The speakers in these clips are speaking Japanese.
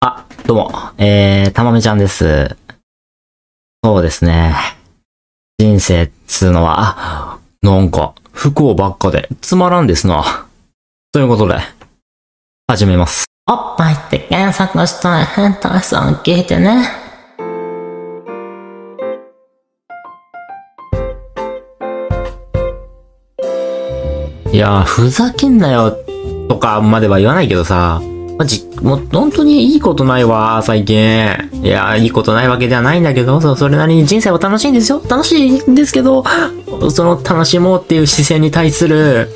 あ、どうも、えー、たまめちゃんです。そうですね。人生っつうのは、なんか、不幸ばっかで、つまらんですな。ということで、始めます。おっぱいって検索したら変態さん聞いてね。いやー、ふざけんなよ、とかまでは言わないけどさ、まじ、もう本当にいいことないわ、最近。いや、いいことないわけではないんだけど、それなりに人生は楽しいんですよ。楽しいんですけど、その楽しもうっていう姿勢に対する、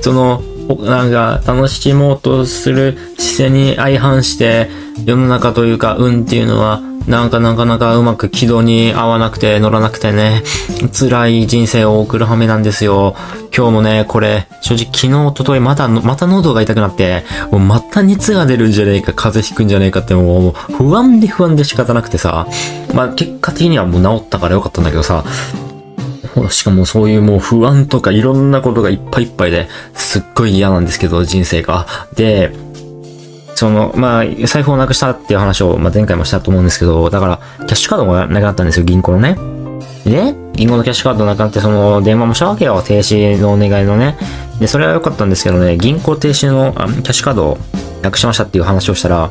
その、なんか、楽しもうとする姿勢に相反して、世の中というか、運っていうのは、なんかなかなかうまく軌道に合わなくて乗らなくてね、辛い人生を送る羽目なんですよ。今日もね、これ、正直昨日、一昨日また、また喉が痛くなって、もうまた熱が出るんじゃねえか、風邪ひくんじゃねえかって、もう不安で不安で仕方なくてさ、まあ結果的にはもう治ったからよかったんだけどさ、しかもそういうもう不安とかいろんなことがいっぱいいっぱいですっごい嫌なんですけど、人生が。で、その、まあ、財布をなくしたっていう話を、まあ、前回もしたと思うんですけど、だから、キャッシュカードがなくなったんですよ、銀行のね。で、銀行のキャッシュカードなくなって、その、電話もしたわけよ、停止のお願いのね。で、それは良かったんですけどね、銀行停止のあキャッシュカードをなくしましたっていう話をしたら、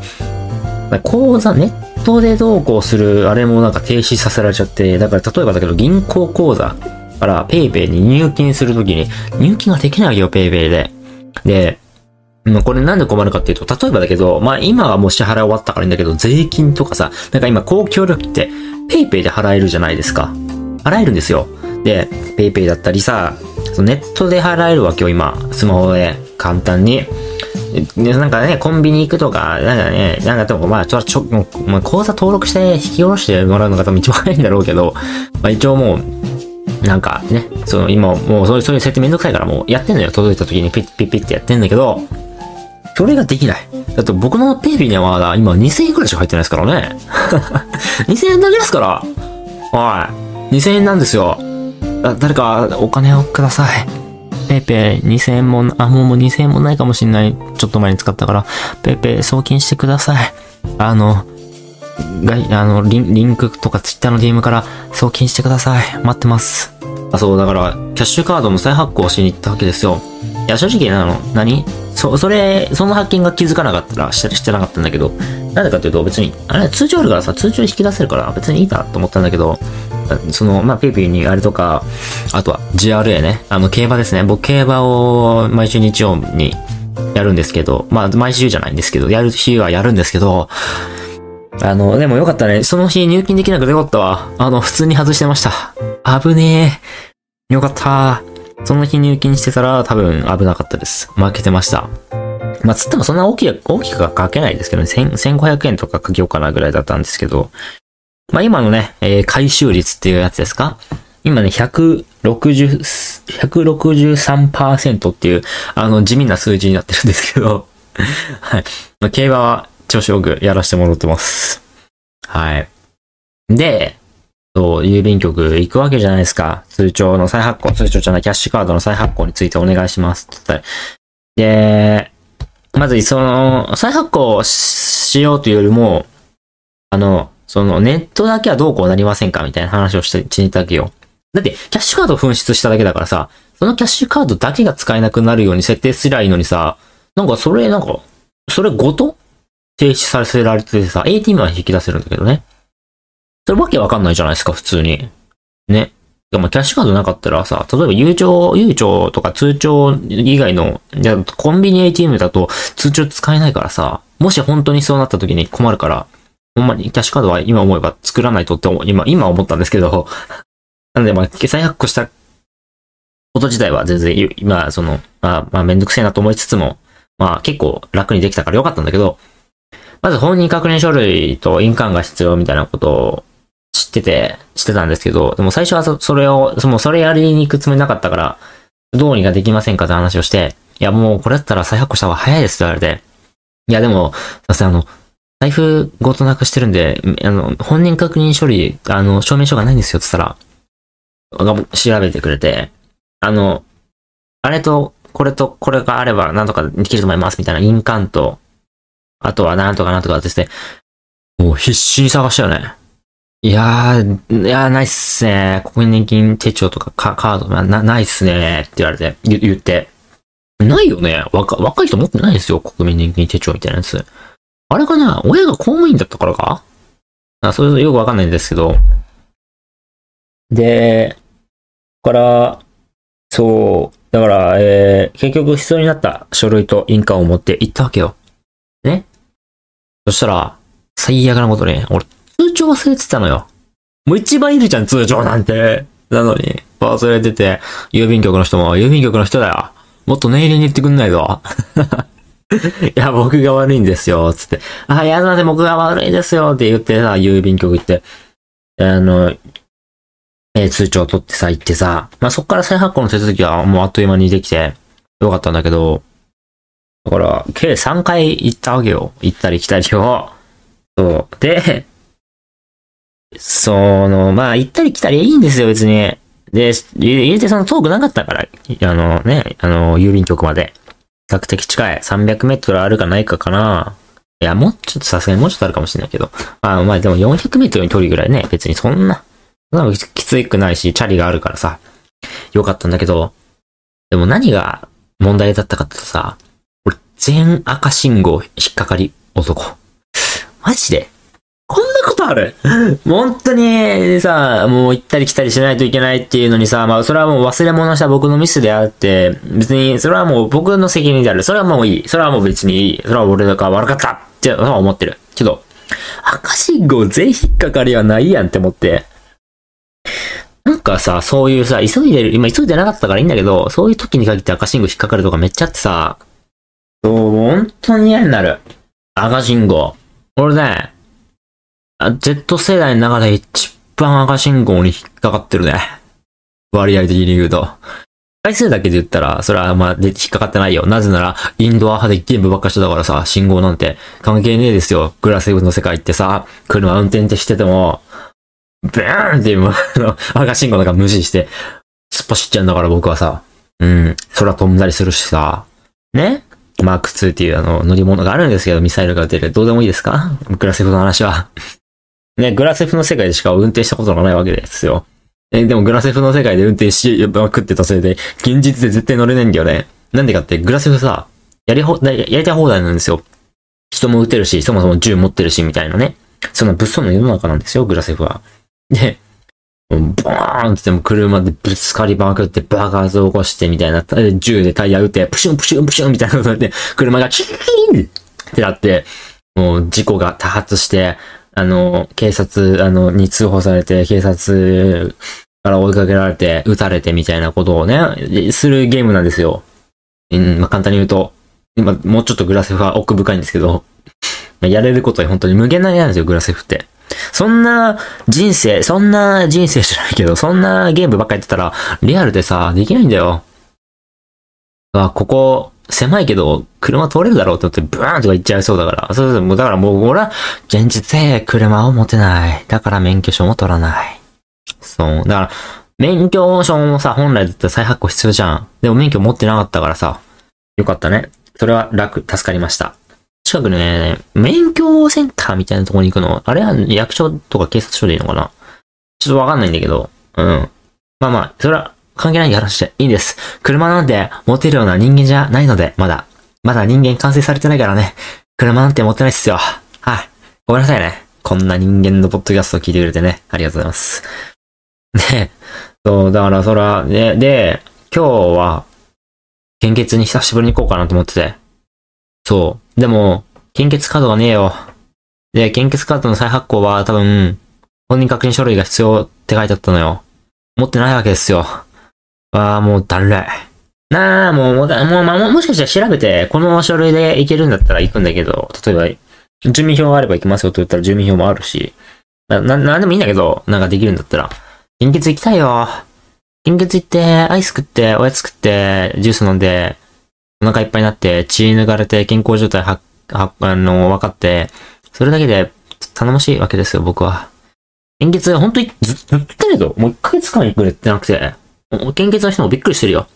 口座、ネットでどうこうする、あれもなんか停止させられちゃって、だから例えばだけど、銀行口座から PayPay に入金するときに、入金ができないわけよ、PayPay で。で、もうこれなんで困るかっていうと、例えばだけど、まあ今はもう支払い終わったからいいんだけど、税金とかさ、なんか今公共料金って PayPay で払えるじゃないですか。払えるんですよ。で、PayPay だったりさ、そのネットで払えるわけよ、今。スマホで簡単に。でなんかね、コンビニ行くとか、なんかね、なんかでもまあ、ちょ、ちょ、まあ、口座登録して引き下ろしてもらうのが多分一番早いんだろうけど、まあ一応もう、なんかね、その今もうそういう、そういう設定めんどくさいからもうやってんのよ。届いた時にピッピッピッってやってんだけど、それができない。だって僕のペイペイにはまだ今2000円くらいしか入ってないですからね。2000円だけですから。おい。2000円なんですよ。誰かお金をください。ペイペイ2000円も、あ、もうもう2000円もないかもしんない。ちょっと前に使ったから、ペイペイ送金してください。あの、があのリン、リンクとかツイッターの DM から送金してください。待ってます。あ、そう、だから、キャッシュカードの再発行しに行ったわけですよ。いや、正直なの、何？そ、それ、その発見が気づかなかったらして、してなかったんだけど、なんでかっていうと別に、あれ通帳あるからさ、通帳引き出せるから別にいいかなと思ったんだけど、その、まあ、ペイペイにあれとか、あとは GRA ね、あの、競馬ですね。僕、競馬を毎週日曜にやるんですけど、まあ、毎週じゃないんですけど、やる日はやるんですけど、あの、でもよかったね。その日入金できなくてよかったわ。あの、普通に外してました。危ねえ。よかった。その日入金してたら多分危なかったです。負けてました。まあ、つってもそんな大きく、大きくは書けないですけどね。1500円とか書きようかなぐらいだったんですけど。まあ、今のね、えー回収率っていうやつですか？今ね、160、163%っていう、あの、地味な数字になってるんですけど。はい。まあ、競馬は調子よくやらせてもらってます。はい。で、そう、郵便局行くわけじゃないですか。通帳の再発行、通帳じゃない、キャッシュカードの再発行についてお願いします。って言ったらで、まず、その、再発行しようというよりも、あの、その、ネットだけはどうこうなりませんかみたいな話をして、しにたけよ。だって、キャッシュカード紛失しただけだからさ、そのキャッシュカードだけが使えなくなるように設定すりゃいいのにさ、なんかそれ、なんか、それごと停止させられててさ、ATM は引き出せるんだけどね。それわけわかんないじゃないですか、普通に。ね。でもキャッシュカードなかったらさ、例えば悠長、悠長とか通帳以外の、じゃコンビニ ATM だと通帳使えないからさ、もし本当にそうなった時に困るから、ほんまにキャッシュカードは今思えば作らないとって、今、今思ったんですけど、なのでまあ、再発行したこと自体は全然、今、その、まあ、まあ、めんどくせえなと思いつつも、まあ、結構楽にできたからよかったんだけど、まず本人確認書類と印鑑が必要みたいなことを知ってて、知ってたんですけど、でも最初はそそれを、そのそれやりに行くつもりなかったから、どうにかできませんかって話をして、いやもうこれだったら再発行した方が早いですって言われて、いやでも、すいません、あの、財布ごとなくしてるんで、あの、本人確認書類、あの、証明書がないんですよって言ったら、調べてくれて、あの、あれと、これとこれがあればなんとかできると思いますみたいな印鑑と、あとはなんとかなんとかですね。もう必死に探したよね。いやー、いやー、ないっすね。国民年金手帳とかカカードな、ないっすね。って言われて、言言って。ないよね。若若い人持ってないですよ。国民年金手帳みたいなやつ。あれかな？親が公務員だったからか？あ、それよくわかんないんですけど。で、から、そう、だから、えー、結局必要になった書類と印鑑を持って行ったわけよ。ね？そしたら、最悪なことね、俺、通帳忘れてたのよ。もう一番いるじゃん、通帳なんて。なのに、忘れてて、郵便局の人も、郵便局の人だよ。もっと念入りに言ってくんないぞ。いや、僕が悪いんですよ、つって。あ、いやだね、僕が悪いですよ、って言ってさ、郵便局行って、あの、えー通帳取ってさ、行ってさ、まあ、そっから再発行の手続きはもうあっという間にできて、よかったんだけど、だから、計3回行ったわけよ。行ったり来たりを。そう。で、その、まあ、行ったり来たりいいんですよ、別に。で、入れてその遠くなかったから、あのね、あの、郵便局まで。比較的近い。300メートルあるかないかかな。いや、もうちょっとさすがにもうちょっとあるかもしれないけど。あまあでも400メートルの距離ぐらいね、別にそんな、そんなきついくないし、チャリがあるからさ、よかったんだけど、でも何が問題だったかってさ、俺、全赤信号引っかかり男。マジで？こんなことある？本当にさ、もう行ったり来たりしないといけないっていうのにさ、まあそれはもう忘れ物した僕のミスであって、別にそれはもう僕の責任である。それはもういい。それはもう別にいい。それは俺だから悪かったって思ってる。けど、赤信号全引っかかりはないやんって思って。なんかさ、そういうさ、急いでる、今急いでなかったからいいんだけど、そういう時に限って赤信号引っかかるとかめっちゃあってさ、そう、本当に嫌になる。赤信号。俺ね、Z 世代の中で一番赤信号に引っかかってるね。割合的に言うと。回数だけで言ったら、それはまあ、引っかかってないよ。なぜなら、インドア派でゲームばっかしてたからさ、信号なんて関係ねえですよ。グラセブの世界ってさ、車運転ってしてても、ブーンって、あの、赤信号なんか無視して、突っ走っちゃうんだから僕はさ、うん、空飛んだりするしさ、ね？マーク2っていうあの乗り物があるんですけど、ミサイルが撃てる。どうでもいいですか？グラセフの話は。ね、グラセフの世界でしか運転したことがないわけですよ。え、でもグラセフの世界で運転しまくってたせいで、現実で絶対乗れないんだよね。なんでかって、グラセフさ、やりほ、やりたい放題なんですよ。人も撃てるし、そもそも銃持ってるし、みたいなね。そんな物騒な世の中なんですよ、グラセフは。で、ボーンってても車でぶつかりまくって爆発を起こしてみたいな、銃でタイヤ撃って、プシュンプシュンプシュンみたいなことで、車がキーンってなって、もう事故が多発して、あの、警察、あの、に通報されて、警察から追いかけられて、撃たれてみたいなことをね、するゲームなんですよ。うん、まあ、簡単に言うと、今、もうちょっとグラセフは奥深いんですけど、まあやれることは本当に無限ななんですよ、グラセフって。そんな人生、そんな人生じゃないけど、そんなゲームばっかやってたら、リアルでさ、できないんだよ。あ、ここ、狭いけど、車通れるだろうって思って、ブーンとか行っちゃいそうだから。そうそう、もうだからもう、俺は、現実で車を持てない。だから免許証も取らない。そう。だから、免許証もさ、本来だったら再発行必要じゃん。でも免許持ってなかったからさ、よかったね。それは楽、助かりました。近くにね、免許センターみたいなとこに行くの。あれは役所とか警察署でいいのかなちょっとわかんないんだけど。うん。まあまあ、それは関係ない話でいいんです。車なんて持てるような人間じゃないので、まだ。まだ人間完成されてないからね。車なんて持ってないっすよ。はい。ごめんなさいね。こんな人間のポッドキャストを聞いてくれてね。ありがとうございます。で、そう、だからそれは、で、で、今日は、献血に久しぶりに行こうかなと思ってて。そう。でも、献血カードがねえよ。で、献血カードの再発行は多分、本人確認書類が必要って書いてあったのよ。持ってないわけですよ。ああ、もうだるい。なあ、もう、もう、もう、まあ、もしかしたら調べて、この書類で行けるんだったら行くんだけど、例えば、住民票があれば行きますよと言ったら住民票もあるし、な、な、なんでもいいんだけど、なんかできるんだったら、献血行きたいよ。献血行って、アイス食って、おやつ食って、ジュース飲んで、お腹いっぱいになって、血抜かれて、健康状態は、は、あの、分かって、それだけで頼もしいわけですよ、僕は。献血、本当にずずっと言ってないぞ。もう1ヶ月間行くれってなくて、献血の人もびっくりしてるよ。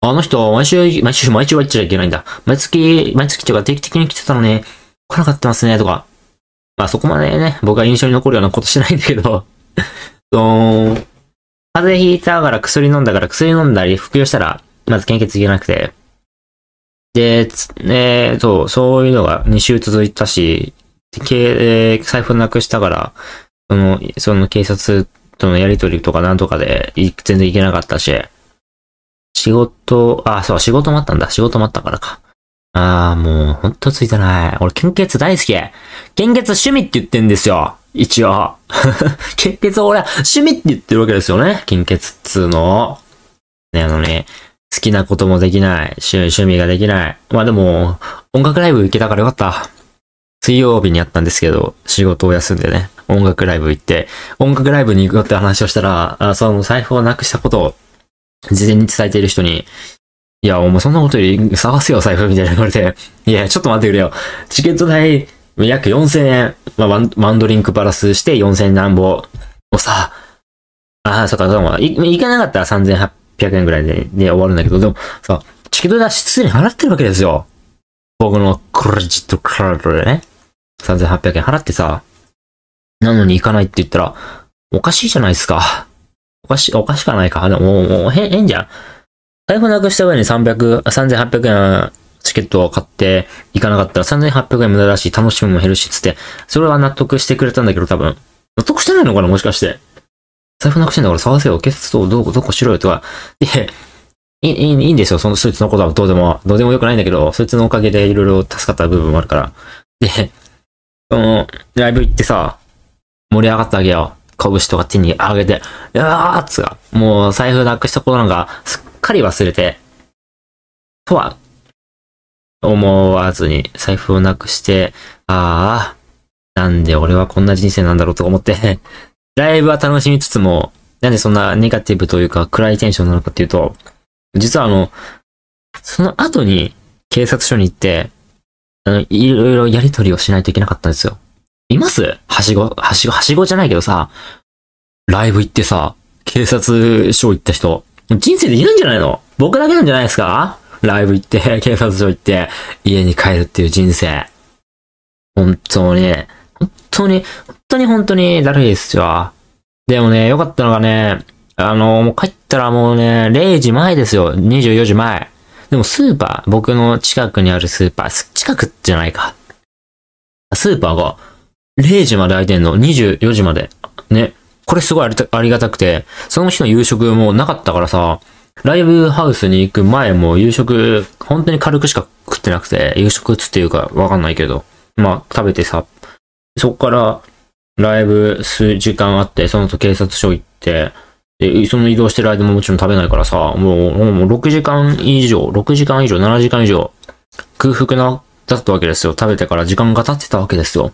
あの人、毎週、毎週、毎週は行っちゃいけないんだ。毎月、毎月っていうか定期的に来てたのに、来なかったますね、とか。まあそこまでね、僕は印象に残るようなことしないんだけど、その、風邪ひいたから薬飲んだから薬飲んだり服用したら、まず献血いけなくて。で、つね、そう、そういうのが2週続いたし、けえー財布なくしたから、その、その警察とのやりとりとかなんとかで全然行けなかったし、仕事、あ、そう、仕事もあったんだ。仕事もあったからか。ああ、もう、ほんとついてない。俺、献血大好き。献血趣味って言ってんですよ。一応。献血俺、趣味って言ってるわけですよね。献血っつうの。ね、あのね、好きなこともできない。趣趣味ができない。まあでも、音楽ライブ行けたからよかった。水曜日にやったんですけど、仕事を休んでね、音楽ライブ行って、音楽ライブに行くよって話をしたら、あその財布をなくしたことを、事前に伝えている人に、いや、お前そんなことより探せよ、財布みたいな言われて、いや、ちょっと待ってくれよ。チケット代、約4000円、まあ、ワンワンドリンクプラスして4000円なんぼをさ、ああ、そっか、そうか、行かなかったら3800円ぐらいで、で終わるんだけど、でもさ、チケット代すでに払ってるわけですよ。僕のクレジットカードでね。3800円払ってさ、なのに行かないって言ったら、おかしいじゃないですか。おかし、おかしくないか。でももう、変、変じゃん。財布なくした上に300、3800円チケットを買って行かなかったら3800円無駄だし、楽しみも減るし、つって、それは納得してくれたんだけど多分。納得してないのかなもしかして。財布なくしてんだから探せよ。警察とどこ、どこしろよとか。で、いい、いいいいんですよ。その、そいつのことはどうでも、どうでもよくないんだけど、そいつのおかげでいろいろ助かった部分もあるから。で、その、ライブ行ってさ、盛り上がったわけよ。拳とか手に上げて、いやーっつうか、もう財布なくしたことなんかすっかり忘れて、とは、思わずに財布をなくして、ああ、なんで俺はこんな人生なんだろうと思って、ライブは楽しみつつも、なんでそんなネガティブというか暗いテンションなのかっていうと、実はあの、その後に警察署に行って、いろいろやりとりをしないといけなかったんですよ。います？はしご、はしご、はしごじゃないけどさ、ライブ行ってさ、警察署行った人、人生でいるんじゃないの？僕だけなんじゃないですか？ライブ行って、警察署行って、家に帰るっていう人生。本当に、本当に、本当に本当にだるいですよ。でもね、良かったのがね、あの、もう帰ったらもうね、0時前ですよ。24時前。でもスーパー、僕の近くにあるスーパー、す近くじゃないか。スーパーが0時まで開いてんの。24時まで。ね。これすごいありがたくて、その日の夕食もなかったからさ、ライブハウスに行く前も夕食、本当に軽くしか食ってなくて、夕食つっていうかわかんないけど、まあ食べてさ、そっからライブ数時間あって、その後警察署行って、で、その移動してる間ももちろん食べないからさ、もうもう6時間以上、6時間以上、7時間以上、空腹な、だったわけですよ。食べてから時間が経ってたわけですよ。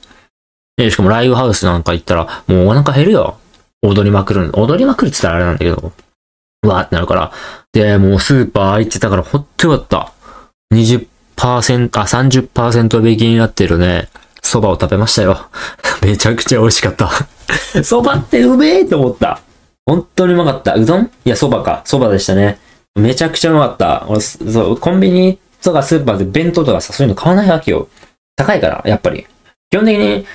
で、しかもライブハウスなんか行ったら、もうお腹減るよ。踊りまくる。踊りまくるって言ったらあれなんだけど、わーってなるから。で、もうスーパー空いてたからほんとよかった。20%、あ、30%引きになってるね、蕎麦を食べましたよ。めちゃくちゃ美味しかった。蕎麦ってうめえと思った。本当にうまかった。うどん？いや、蕎麦か。蕎麦でしたね。めちゃくちゃうまかった。そう、コンビニとかスーパーで弁当とかさ、そういうの買わないわけよ。高いから、やっぱり。基本的に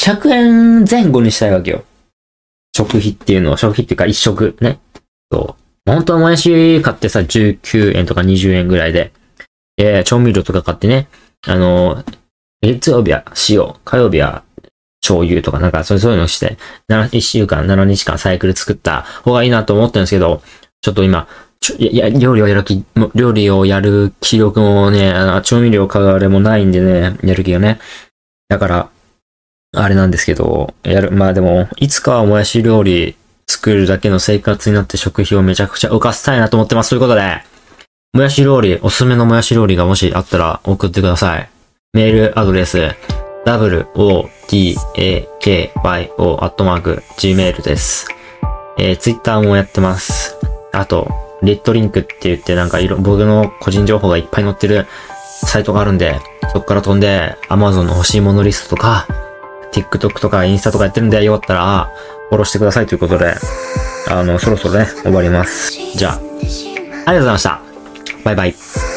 100円前後にしたいわけよ。食費っていうのは、食費っていうか一食ね。そう。本当はもやし買ってさ、19円とか20円ぐらいで、えー、調味料とか買ってね、あの、月曜日は塩、火曜日は醤油とかなんかそうそういうのして、1週間、7日間サイクル作った方がいいなと思ってるんですけど、ちょっと今、ちょいや、料理をやる気、料理をやる気力もね、あの調味料買うあれもないんでね、やる気がね。だから、あれなんですけど、やる、まあでも、いつかはもやし料理作るだけの生活になって食費をめちゃくちゃ浮かせたいなと思ってます。ということで、もやし料理、おすすめのもやし料理がもしあったら送ってください。メールアドレス、wodakyo.gmail です。えー、ツイッターもやってます。あと、レッドリンクって言ってなんかいろ、僕の個人情報がいっぱい載ってるサイトがあるんで、そっから飛んで Amazon の欲しいものリストとか、TikTok とかインスタとかやってるんで、よかったら、フォローしてくださいということで、あの、そろそろね、終わります。じゃあ、ありがとうございました。バイバイ。